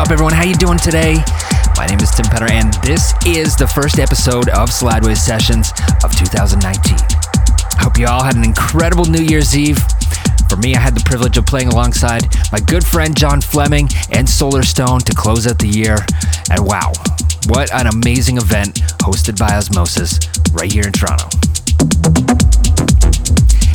Up, everyone? How you doing today? My name is Tim Penner, and this is the first episode of Slideways Sessions of 2019. I hope you all had an incredible New Year's Eve. For me, I had the privilege of playing alongside my good friend John Fleming and Solarstone to close out the year. And wow, what an amazing event hosted by Osmosis right here in Toronto.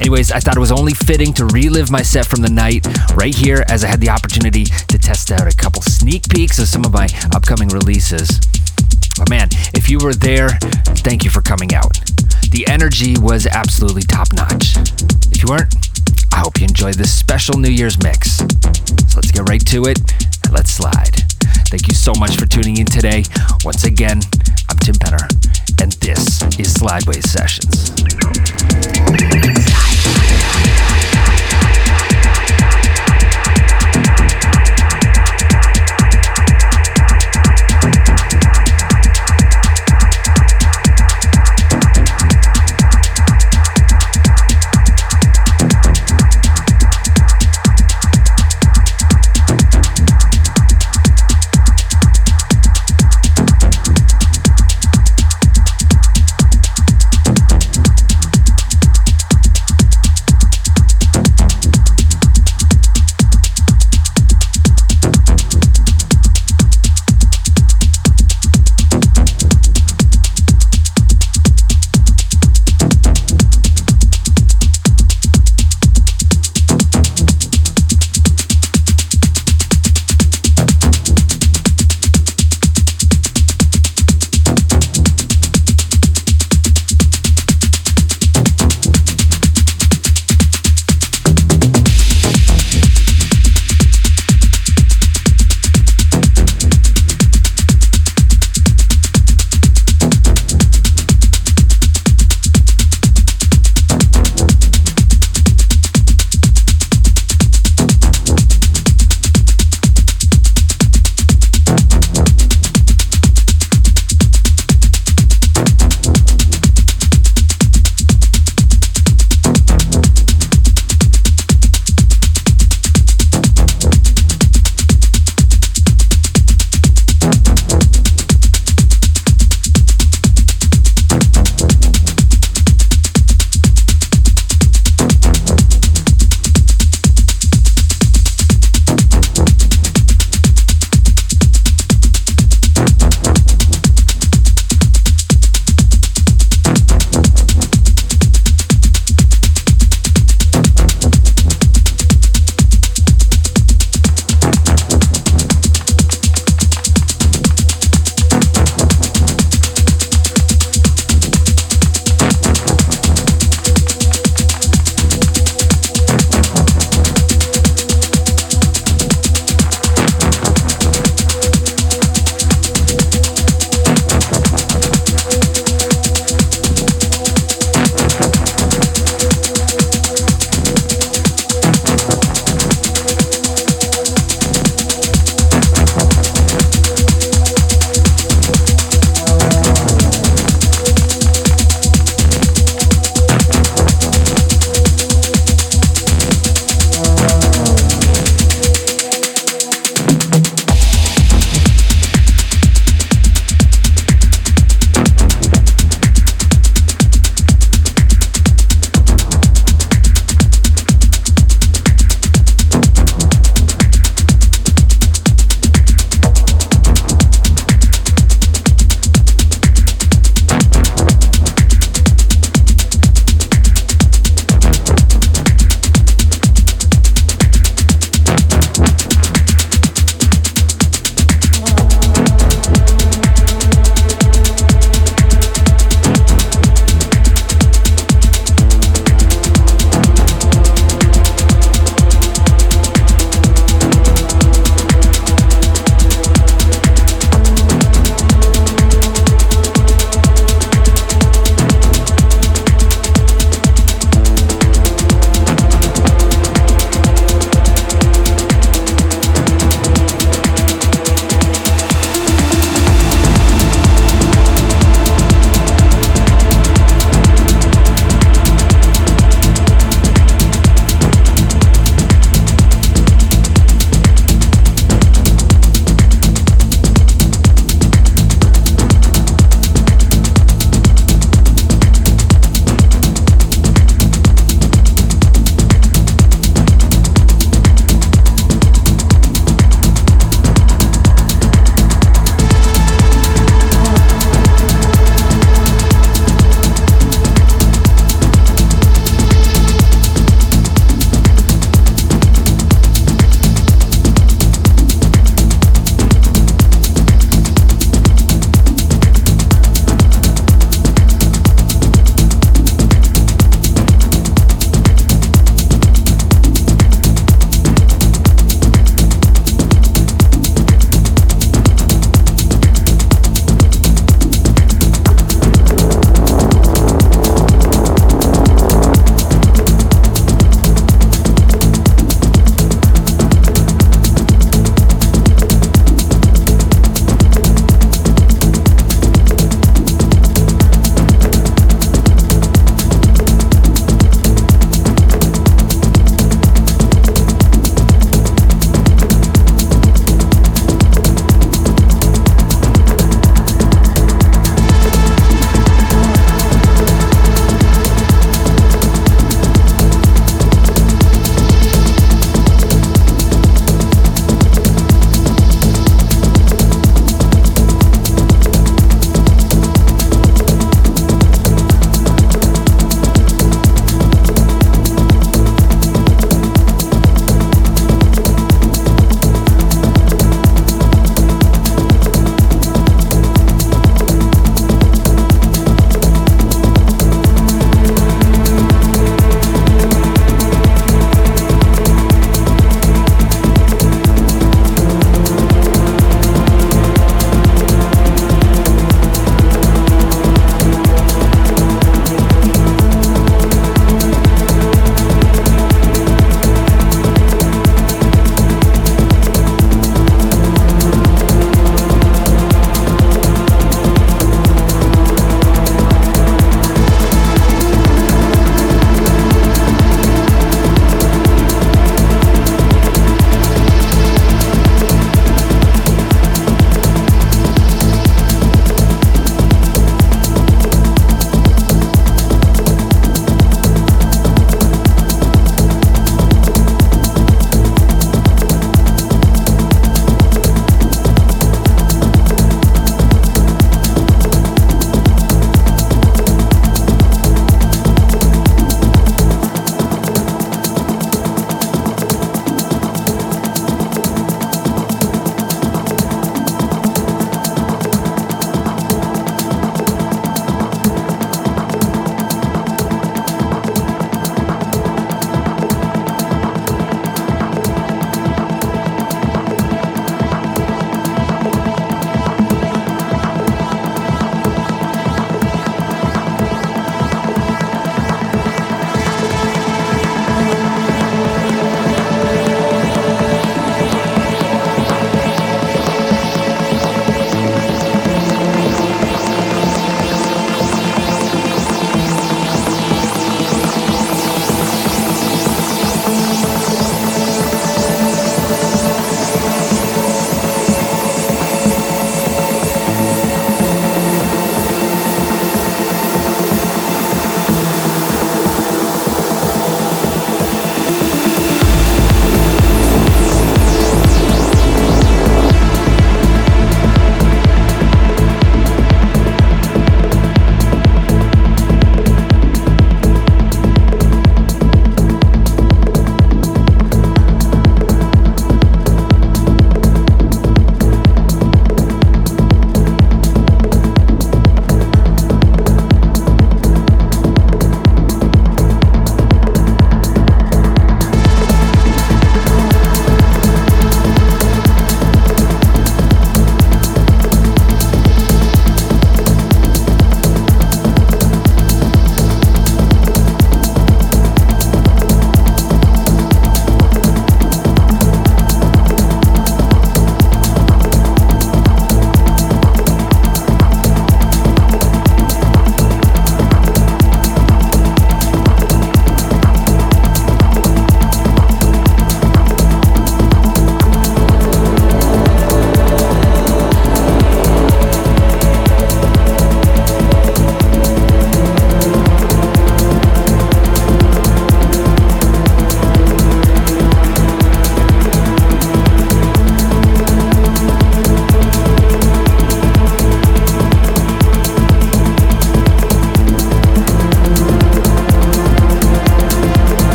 Anyways, I thought it was only fitting to relive my set from the night right here as I had the opportunity to test out a couple sneak peeks of some of my upcoming releases. But man, if you were there, thank you for coming out. The energy was absolutely top notch. If you weren't, I hope you enjoyed this special New Year's mix. So let's get right to it let's slide. Thank you so much for tuning in today. Once again, I'm Tim Penner, and this is Slideways Sessions.